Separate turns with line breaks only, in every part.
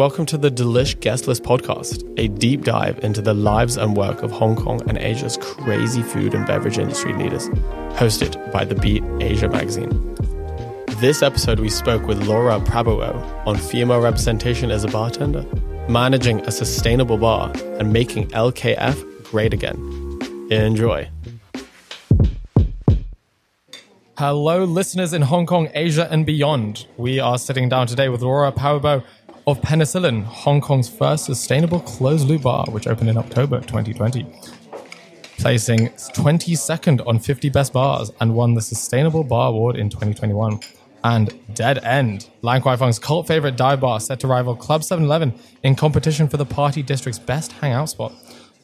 Welcome to the Delish Guest List podcast, a deep dive into the lives and work of Hong Kong and Asia's crazy food and beverage industry leaders, hosted by The Beat Asia magazine. This episode, we spoke with Laura Prabowo on female representation as a bartender, managing a sustainable bar, and making LKF great again. Enjoy. Hello, listeners in Hong Kong, Asia, and beyond. We are sitting down today with Laura Prabowo of Penicillin, Hong Kong's first sustainable closed loop bar, which opened in October 2020. Placing 22nd on 50 best bars and won the Sustainable Bar Award in 2021. And Dead End, Lan Kwai Fong's cult favorite dive bar, set to rival Club 711 in competition for the party district's best hangout spot.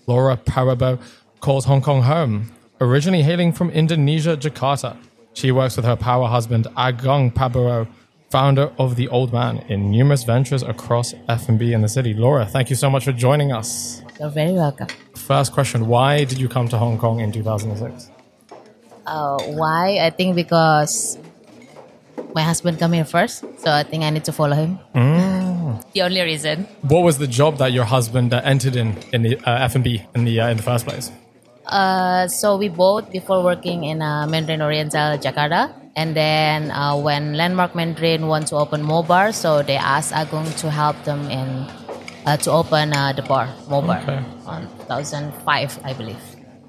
Laura Prabowo calls Hong Kong home, originally hailing from Indonesia, Jakarta. She works with her power husband, Agung Prabowo, founder of The Old Man, in numerous ventures across F&B in the city. Laura, thank you so much for joining us.
You're very welcome.
First question, why did you come to Hong Kong in 2006?
Uh, why? I think because my husband come here first, so I think I need to follow him. The only reason.
What was the job that your husband uh, entered in in the uh, F&B in the uh, in the first place?
Uh, so we both before working in uh, Mandarin Oriental Jakarta, and then uh, when Landmark Mandarin want to open more bar, so they asked Agung to help them in uh, to open uh, the bar, more bar,
Okay.
on 2005, I believe.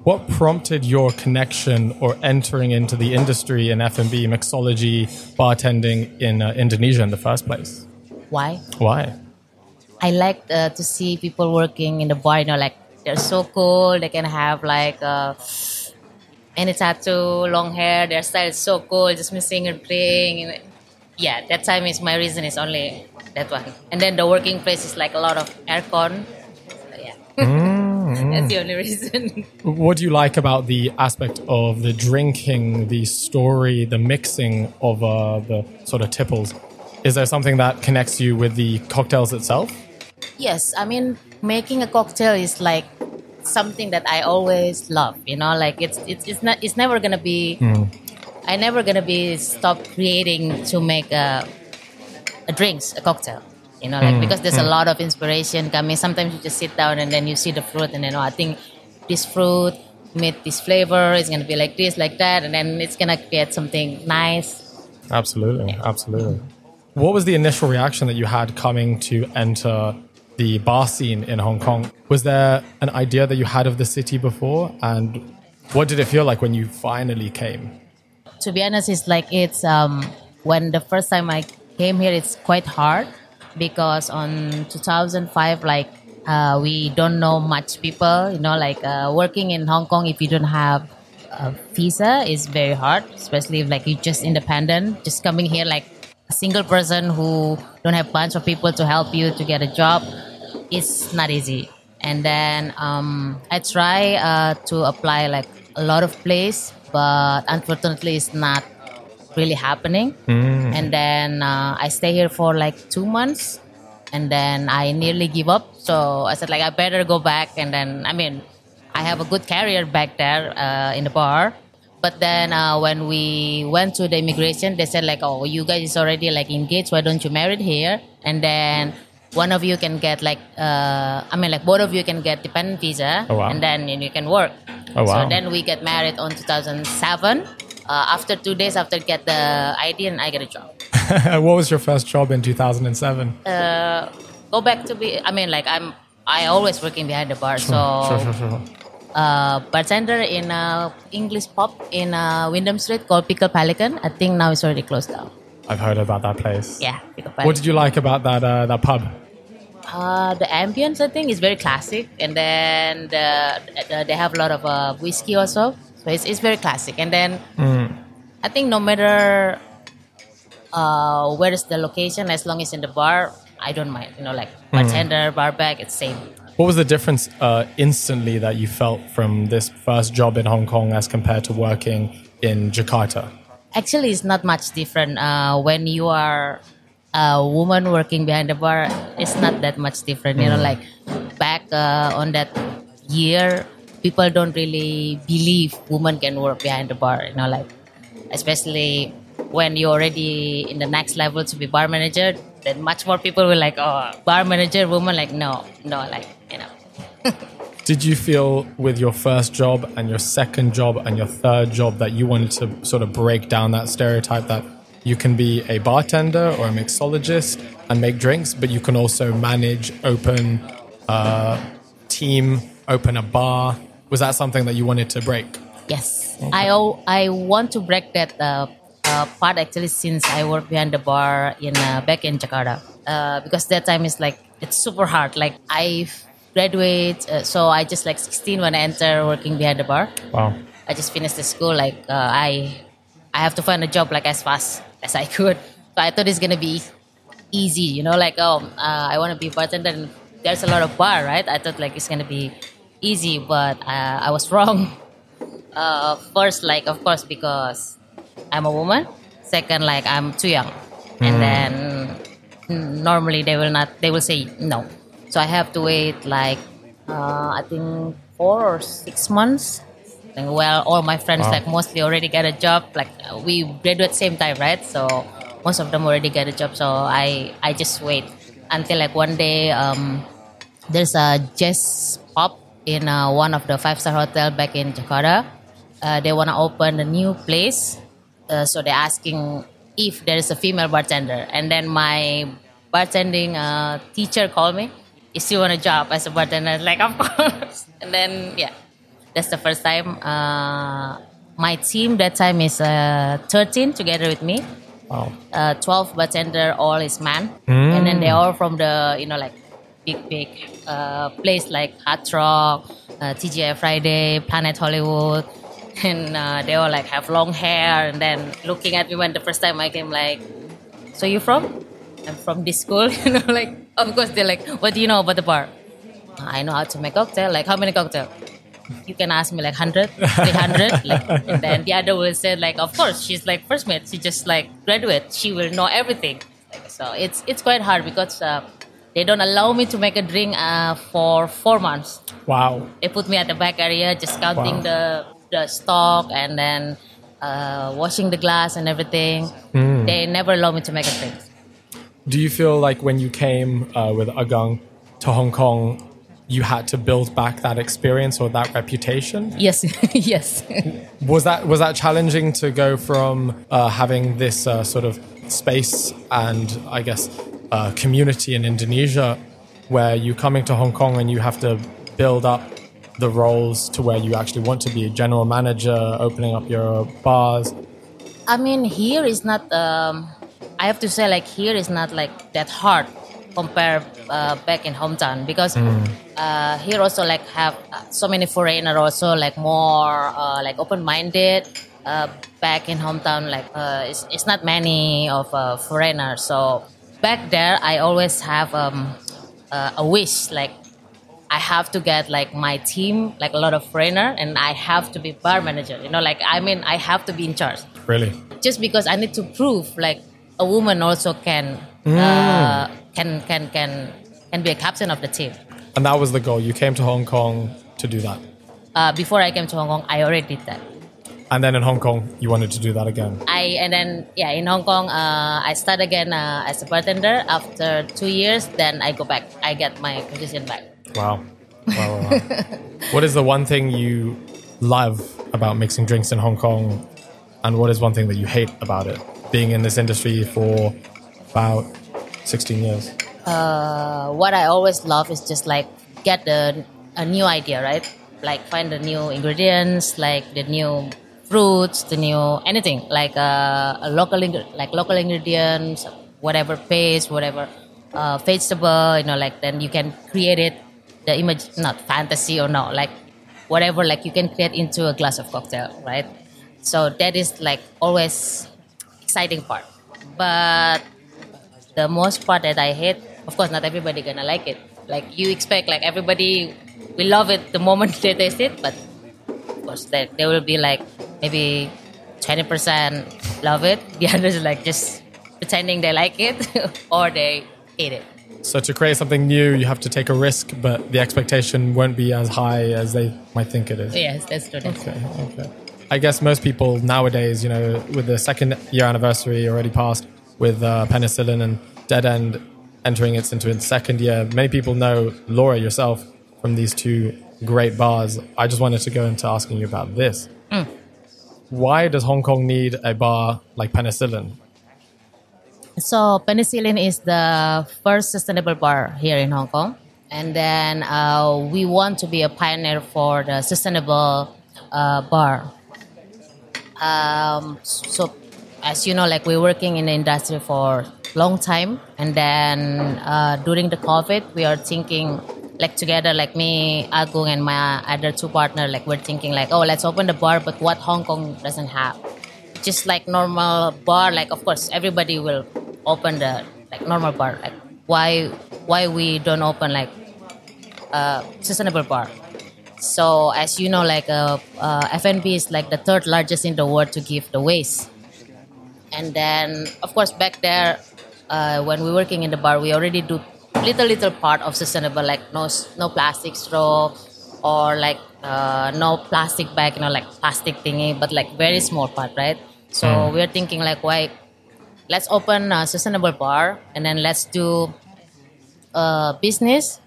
What prompted your connection or entering into the industry in F&B, mixology, bartending in uh, Indonesia in the first place?
Why?
Why?
I like uh, to see people working in the bar. You know, like they're so cool. They can have like uh, any tattoo, long hair. Their style is so cool. Just missing a thing. And, Yeah, that time is my reason is only that one. And then the working place is like a lot of aircon. So, yeah, that's the only reason.
What do you like about the aspect of the drinking, the story, the mixing of uh, the sort of tipples? Is there something that connects you with the cocktails itself?
Yes, I mean making a cocktail is like something that I always love. You know, like it's it's it's not it's never gonna be. Hmm. I never gonna be stop creating to make a, a drinks a cocktail. You know, like hmm. because there's a hmm. lot of inspiration coming. Sometimes you just sit down and then you see the fruit and then oh, I think this fruit with this flavor is gonna be like this, like that, and then it's gonna create something nice.
Absolutely, absolutely. What was the initial reaction that you had coming to enter the bar scene in Hong Kong? Was there an idea that you had of the city before? And what did it feel like when you finally came?
to be honest, it's like it's um, when the first time I came here, it's quite hard because on 2005, like uh, we don't know much people. You know, like uh, working in Hong Kong, if you don't have a visa, is very hard. Especially if like you're just independent, just coming here like a single person who don't have bunch of people to help you to get a job. It's not easy. And then um, I try uh, to apply like a lot of place, but unfortunately, it's not really happening. And then uh, I stay here for like two months, and then I nearly give up. So I said like I better go back. And then I mean, I have a good career back there uh, in the bar. But then uh, when we went to the immigration, they said like, oh, you guys is already like engaged. Why don't you marry here? And then one of you can get like, uh, I mean, like both of you can get dependent visa,
Oh, wow.
and then you can work.
Oh, wow.
So then we get married on 2007. Uh, after two days after get the ID, and I get a job.
what was your first job in 2007?
Uh, go back to be. I mean, like I'm. I always working behind the bar, so
Sure, sure, sure.
uh, bartender in a English pub in uh, Wyndham Street called Pickle Pelican. I think now it's already closed down.
I've heard about that place.
Yeah,
What did you like about that uh, that pub?
Uh, the ambience, I think, is very classic, and then the, the, they have a lot of uh, whiskey also, so it's, it's very classic. And then I think no matter uh, where is the location, as long as in the bar, I don't mind. You know, like bartender, bar back, it's same.
What was the difference uh, instantly that you felt from this first job in Hong Kong as compared to working in Jakarta?
Actually, it's not much different. Uh, when you are a woman working behind the bar, it's not that much different. You know, like back uh, on that year, people don't really believe women can work behind the bar. You know, like especially when you're already in the next level to be bar manager, then much more people will like, oh, bar manager woman, like no, no, like you know.
Did you feel with your first job and your second job and your third job that you wanted to sort of break down that stereotype that you can be a bartender or a mixologist and make drinks, but you can also manage, open a team, open a bar? Was that something that you wanted to break?
Yes, I I want to break that uh, uh, part actually since I work behind the bar in uh, back in Jakarta uh, because that time is like it's super hard. Like I graduate, uh, so I just like 16 when I enter working behind the bar.
Wow.
I just finished the school. Like uh, I I have to find a job like as fast as I could. So I thought it's gonna be easy, you know, like oh uh, I want to be bartender. And there's a lot of bar, right? I thought like it's gonna be easy, but uh, I was wrong. Uh, first, like of course because I'm a woman. Second, like I'm too young, and then mm, normally they will not. They will say no. So I have to wait like uh, I think four or six months. And well, all my friends
Wow.
like mostly already get a job. Like we graduate same time, right? So most of them already get a job. So I I just wait until like one day um, there's a jazz pub in uh, one of the five star hotel back in Jakarta. Uh, they want to open a new place, uh, so they're asking if there is a female bartender. And then my bartending uh, teacher called me. Is you want a job as a bartender? Like of course. And then yeah, that's the first time. Uh, my team that time is uh, 13 together with me
Wow.
uh, 12 bartender all is man and then they all from the you know like big big uh, place like hard rock uh, tgi friday planet hollywood and uh, they all like have long hair and then looking at me when the first time i came like so you from i'm from this school you know like of course they're like what do you know about the bar? I know how to make cocktail. Like how many cocktail? You can ask me like 100 300 like, and then the other will say like of course she's like first mate. She just like graduate. She will know everything. So it's it's quite hard because uh, they don't allow me to make a drink uh, for four months.
Wow.
they put me at the back area just counting the the stock and then uh, washing the glass and everything. They never allow me to make a drink
Do you feel like when you came uh, with Agung to Hong Kong, you had to build back that experience or that reputation?
yes yes
Was that was that challenging to go from uh, having this uh, sort of space and I guess uh, community in Indonesia, where you coming to Hong Kong and you have to build up the roles to where you actually want to be a general manager, opening up your bars.
I mean, here is not. Um, I have to say, like here is not like that hard compared uh, back in hometown because uh, here also like have uh, so many foreigner also like more uh, like open minded. Uh, back in hometown, like uh, it's, it's not many of uh, foreigners. So back there, I always have um, uh, a wish like I have to get like my team like a lot of foreigner and I have to be bar manager. You know, like I mean I have to be in charge
Really?
just because I need to prove like a woman also can uh, can can can can be a captain of the team.
And that was the goal. You came to Hong Kong to do that.
Uh, before I came to Hong Kong, I already did that.
And then in Hong Kong, you wanted to do that again.
I and then yeah in Hong Kong uh, I start again uh, as a bartender. After two years, then I go back. I get my position back.
Wow. Wow, wow, wow. what is the one thing you love about mixing drinks in Hong Kong? And what is one thing that you hate about it? Being in this industry for about 16 years.
uh, what I always love is just like get the, a new idea, right? Like find the new ingredients, like the new fruits, the new anything, like uh, a local ing- like local ingredients, whatever paste, whatever uh, vegetable, you know, like then you can create it, the image, not fantasy or no, like whatever, like you can create into a glass of cocktail, right? So that is like always exciting part, but the most part that I hate, of course, not everybody gonna like it. Like you expect, like everybody will love it the moment they taste it, but of course, there, there will be like maybe twenty percent love it. The others like just pretending they like it or they hate it.
So to create something new, you have to take a risk, but the expectation won't be as high as they might think it is.
Yes, that's true. That's true.
Okay, okay. I guess most people nowadays, you know, with the second year anniversary already passed, with uh, penicillin and Dead End entering its into its second year. Many people know Laura yourself from these two great bars. I just wanted to go into asking you about this. Why does Hong Kong need a bar like penicillin?
So penicillin is the first sustainable bar here in Hong Kong, and then uh, we want to be a pioneer for the sustainable uh, bar. Um, so, as you know, like we're working in the industry for long time, and then uh, during the COVID, we are thinking like together, like me, Agung, and my other two partner, like we're thinking like, oh, let's open the bar, but what Hong Kong doesn't have. Just like normal bar like of course everybody will open the like normal bar. Like why why we don't open like uh, sustainable bar so as you know like uh, uh, fnb is like the third largest in the world to give the waste. And then of course back there uh, when we're working in the bar we already do little little part of sustainable like no no plastic straw or like uh, no plastic bag you know like plastic thingy but like very small part right? So we're thinking like why let's open a sustainable bar and then let's do uh, business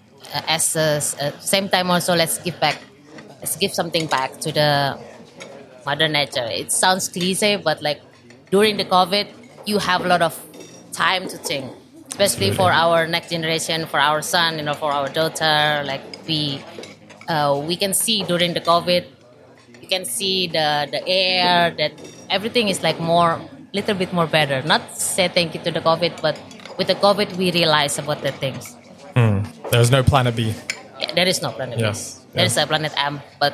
as a, uh, same time also let's give back let's give something back to the mother nature. It sounds cliche but like during the covid you have a lot of time to think especially for our next generation for our son you know for our daughter. Like we uh, we can see during the covid you can see the the air that everything is like more little bit more better. Not say thank you to the covid but with the covid we realize about the things
There's no planet B.
yeah, there is no planet B.
Yes,
there
yeah.
is a planet m but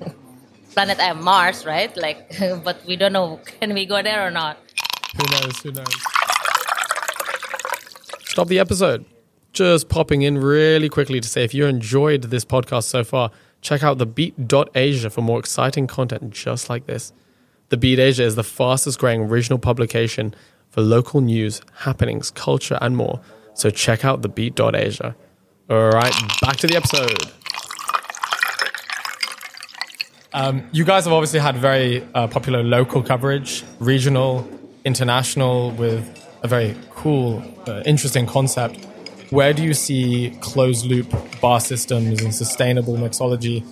planet m mars right like but we don't know can we go there or not
Who knows? Who knows? Stop the episode. Just popping in really quickly to say if you enjoyed this podcast so far, check out the beat.asia for more exciting content just like this. The Beat Asia is the fastest growing original publication for local news, happenings, culture, and more. So check out the beat.asia. All right, back to the episode. Um, you guys have obviously had very uh, popular local coverage, regional, international, with a very cool, uh, interesting concept. Where do you see closed loop bar systems and sustainable mixology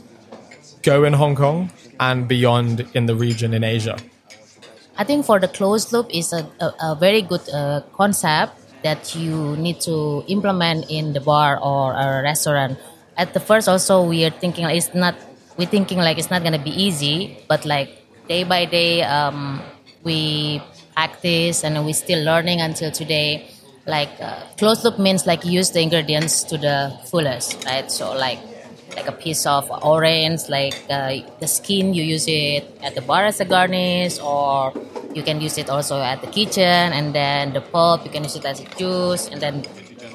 go in Hong Kong and beyond in the region in Asia?
I think for the closed loop is a, a, a very good uh, concept that you need to implement in the bar or a restaurant. At the first, also we are thinking it's not. We're thinking like it's not gonna be easy, but like day by day, um, we practice and we're still learning until today. Like uh, closed loop means like use the ingredients to the fullest, right? So like like a piece of orange, like uh, the skin, you use it at the bar as a garnish, or you can use it also at the kitchen, and then the pulp, you can use it as a juice, and then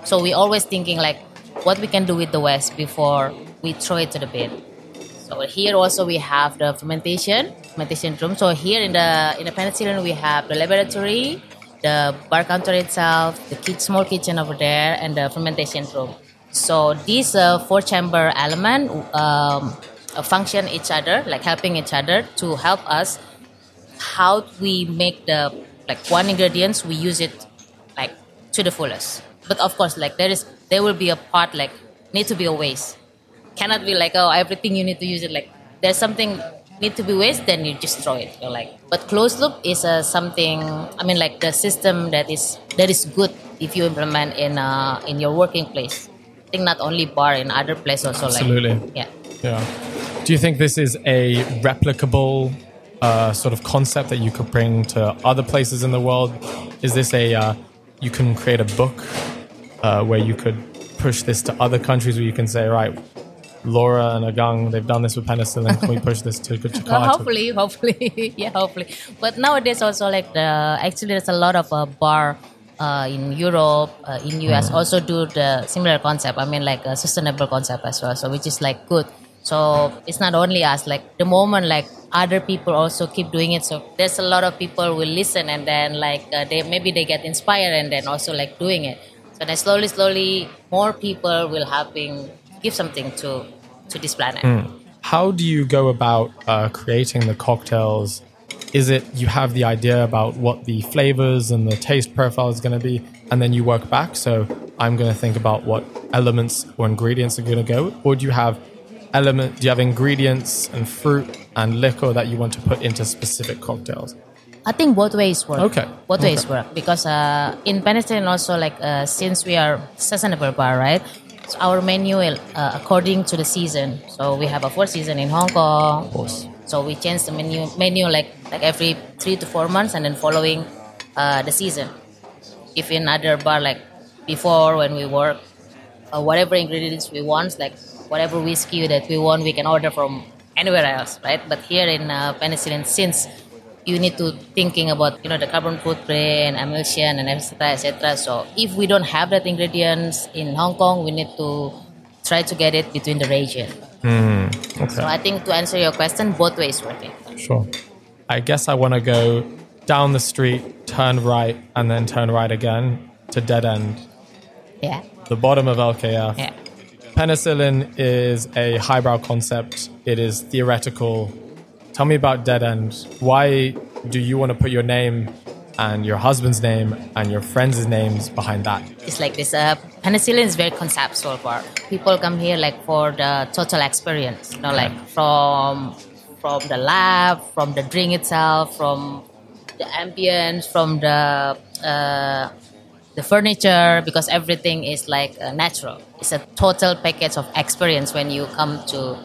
so we always thinking like what we can do with the waste before we throw it to the bin. So here also we have the fermentation, fermentation room. So here in the in the penicillin we have the laboratory, the bar counter itself, the small kitchen over there, and the fermentation room. So these uh, four chamber element um, function each other, like helping each other to help us how we make the like one ingredients we use it like to the fullest. But of course, like there is there will be a part like need to be a waste. Cannot be like oh everything you need to use it like there's something need to be waste then you just throw it. You're like but closed loop is uh, something I mean like the system that is that is good if you implement in uh, in your working place. I think not only bar in other place also
Absolutely.
like yeah.
Yeah. Do you think this is a replicable uh, sort of concept that you could bring to other places in the world? Is this a uh, you can create a book uh, where you could push this to other countries where you can say, right, Laura and Agung, they've done this with penicillin. Can we push this to Jakarta?
Well, hopefully, hopefully, yeah, hopefully. But nowadays, also like the actually, there's a lot of uh, bar uh, in Europe, uh, in US, also do the similar concept. I mean, like a sustainable concept as well. So which is like good. So it's not only us. Like the moment, like other people also keep doing it. So there's a lot of people will listen, and then like uh, they maybe they get inspired, and then also like doing it. So then slowly, slowly, more people will helping give something to to this planet.
How do you go about uh, creating the cocktails Is it you have the idea about what the flavors and the taste profile is going to be, and then you work back? So I'm going to think about what elements or ingredients are going to go, or do you have element? Do you have ingredients and fruit and liquor that you want to put into specific cocktails?
I think both ways work.
Okay.
Both
Okay.
ways work because uh, in Penicillin also like uh, since we are sustainable bar, right? So our menu will, uh, according to the season. So we have a four season in Hong Kong.
Of course.
So we change the menu menu like like every three to four months, and then following uh, the season. If in other bar like before when we work, uh, whatever ingredients we want, like whatever whiskey that we want, we can order from anywhere else, right? But here in uh, penicillin, since you need to thinking about you know the carbon footprint, emulsion, and etc. etc. So if we don't have that ingredients in Hong Kong, we need to try to get it between the region.
Okay.
So I think to answer your question, both ways working.
Sure. I guess I want to go down the street, turn right, and then turn right again to dead end.
Yeah,
The bottom of LKF.
yeah.
Penicillin is a highbrow concept. It is theoretical. Tell me about Dead End. Why do you want to put your name and your husband's name and your friends' names behind that?
It's like this. Uh, penicillin is very conceptual bar. People come here like for the total experience. You know, like from from the lab, from the drink itself, from the ambience, from the uh, the furniture, because everything is like uh, natural. It's a total package of experience when you come to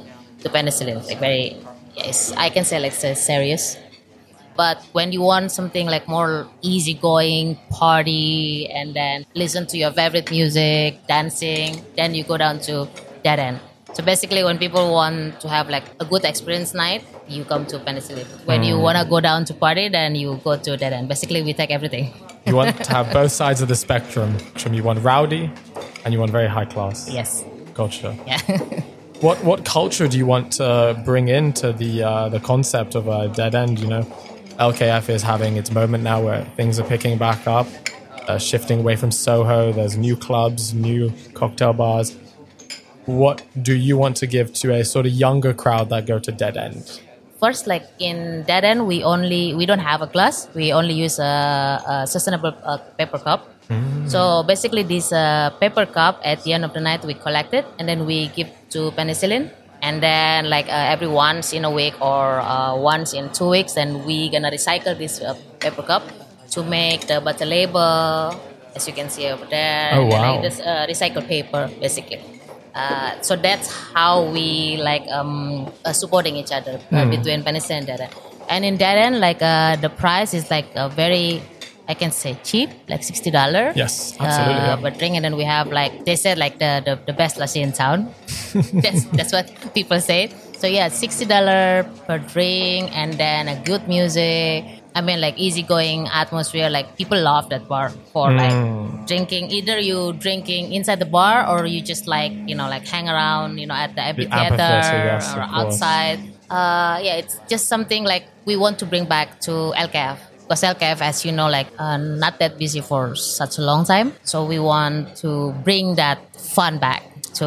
to penicillin. Like very, yes, I can say like serious. But when you want something like more easygoing, party, and then listen to your favorite music, dancing, then you go down to Dead End. So basically, when people want to have like a good experience night, you come to Penicillin. When you want to go down to party, then you go to Dead End. Basically, we take everything.
You want to have both sides of the spectrum. You want rowdy and you want very high class.
Yes.
Gotcha.
Yeah.
What what culture do you want to bring into the uh, the concept of a dead end? You know, LKF is having its moment now where things are picking back up, uh, shifting away from Soho. There's new clubs, new cocktail bars. What do you want to give to a sort of younger crowd that go to dead end?
First, like in Dead End, we only we don't have a glass. We only use a, a sustainable uh, paper cup. So basically, this uh, paper cup at the end of the night we collect it and then we give to penicillin. And then like uh, every once in a week or uh, once in two weeks, then we gonna recycle this uh, paper cup to make the butter label, as you can see over there.
Oh,
and,
wow.
Like this uh, recycled paper, basically. Uh, so that's how we like um, uh, supporting each other uh,
Hmm.
between penicillin and End. And in End, like uh, the price is like uh, very, I can say cheap, like sixty dollar.
Yes, absolutely,
Uh,
yeah.
But drink and then we have like they said like the the, the best lassi in town. that's that's what people say. So yeah, sixty dollar per drink and then a good music. I mean like easygoing atmosphere. Like people love that bar for
Hmm.
like drinking. Either you drinking inside the bar or you just like you know like hang around you know at the amphitheater
yes,
or outside. Uh, yeah, it's just something like we want to bring back to LKF. Because LKF, as you know, like uh, not that busy for such a long time, so we want to bring that fun back to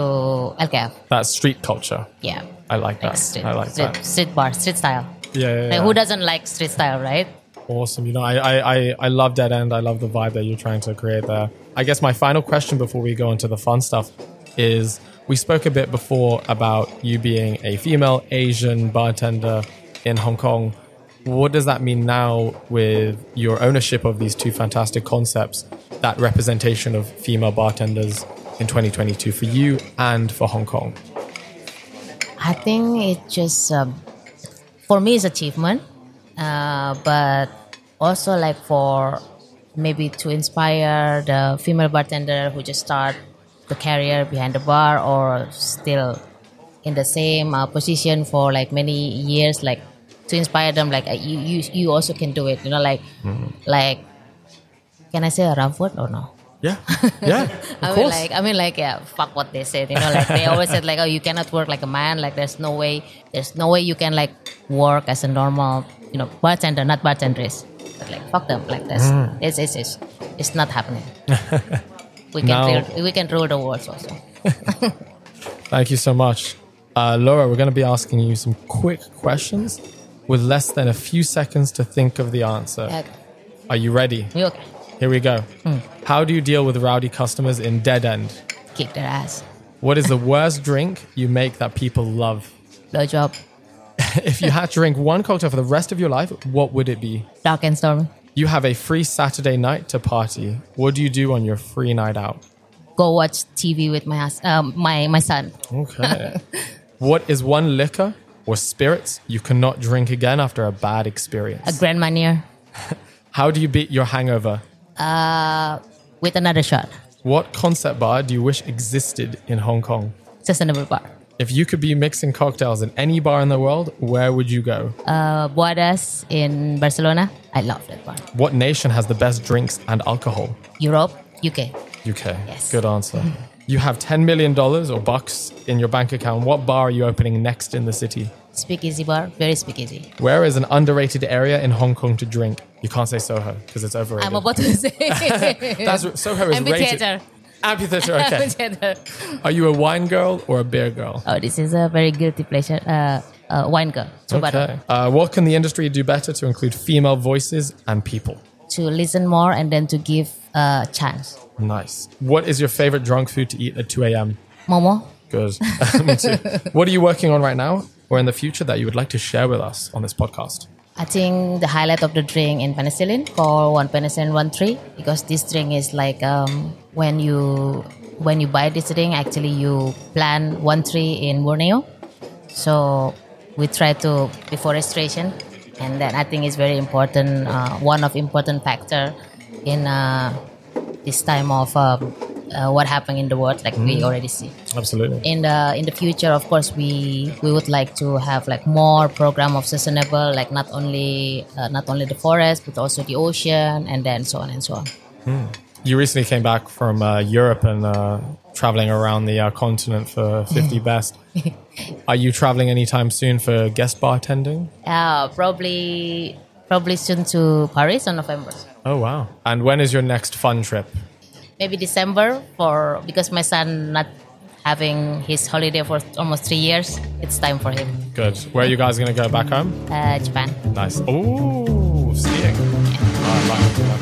LKF.
That street culture.
Yeah,
I like that.
street,
I like
street,
that.
street bar, street style.
Yeah, yeah,
Like,
yeah.
who doesn't like street style, right?
Awesome. You know, I, I, I, I love Dead End. I love the vibe that you're trying to create there. I guess my final question before we go into the fun stuff is we spoke a bit before about you being a female Asian bartender in Hong Kong. What does that mean now with your ownership of these two fantastic concepts, that representation of female bartenders in 2022 for you and for Hong Kong?
I think it just um, for me it's achievement, uh, but also like for maybe to inspire the female bartender who just start the career behind the bar or still in the same uh, position for like many years, like to inspire them, like uh, you, you you also can do it. You know, like like can I say a rough word or no?
Yeah. Yeah.
I mean,
course.
like, I mean, like, yeah, fuck what they said. You know, like they always said, like, oh, you cannot work like a man. Like, there's no way, there's no way you can like work as a normal, you know, bartender, not bartenders. But like, fuck them. Like, this,
Mm.
it's, it's, it's, it's not happening. we can
Now-
rule, we can rule the world also.
Thank you so much. Uh, Laura, we're going to be asking you some quick questions. with less than a few seconds to think of the answer.
Okay.
Are you ready?
We okay.
Here we go. How do you deal with rowdy customers in Dead End?
Kick their ass.
What is the worst drink you make that people love?
Blow job.
If you had to drink one cocktail for the rest of your life, what would it be?
Dark and stormy.
You have a free Saturday night to party. What do you do on your free night out?
Go watch TV with my hus- um, my my son.
Okay. what is one liquor or spirits you cannot drink again after a bad experience?
A Grand Marnier
How do you beat your hangover?
With another shot.
What concept bar do you wish existed in Hong Kong?
Sustainable bar.
If you could be mixing cocktails in any bar in the world, where would you go?
Uh, Boadas in Barcelona. I love that bar.
What nation has the best drinks and alcohol?
Europe, UK.
UK.
Yes.
Good answer. You have $10 million or bucks in your bank account. What bar are you opening next in the city?
Speakeasy bar. Very speakeasy.
Where is an underrated area in Hong Kong to drink? You can't say Soho because it's overrated.
I'm about to say.
That's, Soho is rated.
Amphitheater.
Amphitheater, okay.
Amphitheater.
Are you a wine girl or a beer girl?
Oh, this is a very guilty pleasure. Uh, uh, wine girl.
Okay. Uh, what can the industry do better to include female voices and people?
To listen more and then to give a chance.
Nice. What is your favorite drunk food to eat at 2 a.m.?
Momo.
Good. Me too. What are you working on right now or in the future that you would like to share with us on this podcast?
I think the highlight of the drink in penicillin called one penicillin one three because this drink is like um, when you when you buy this drink actually you plant one tree in Borneo. So we try to deforestation, and then I think it's very important. Uh, one of important factor in uh, this time of um, uh, what happened in the world, like we already see
Absolutely.
in the in the future of course we we would like to have like more program of sustainable like not only uh, not only the forest but also the ocean and then so on and so on
You recently came back from uh, Europe and uh, traveling around the uh, continent for 50 Best. Are you traveling anytime soon for guest bartending?
uh, probably probably soon to paris on november
Oh, wow. And when is your next fun trip?
maybe december for because my son not having his holiday for almost three years it's time for him
Good. Where are you guys going to go back home?
uh, japan
Nice. Ooh, skiing. All right.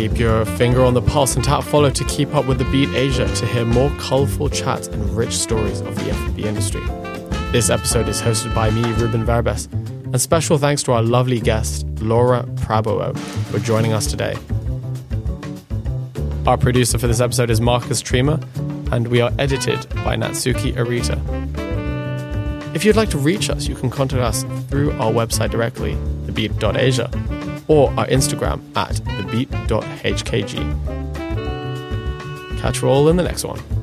Keep your finger on the pulse and tap follow to keep up with the Beat Asia to hear more colorful chats and rich stories of the F&B industry. This episode is hosted by me, Ruben Verbes, and special thanks to our lovely guest, Laura Prabowo, for joining us today. Our producer for this episode is Marcus Trima, and we are edited by Natsuki Arita. If you'd like to reach us, you can contact us through our website directly, thebeat.asia, or our Instagram at thebeat.hkg. Catch you all in the next one.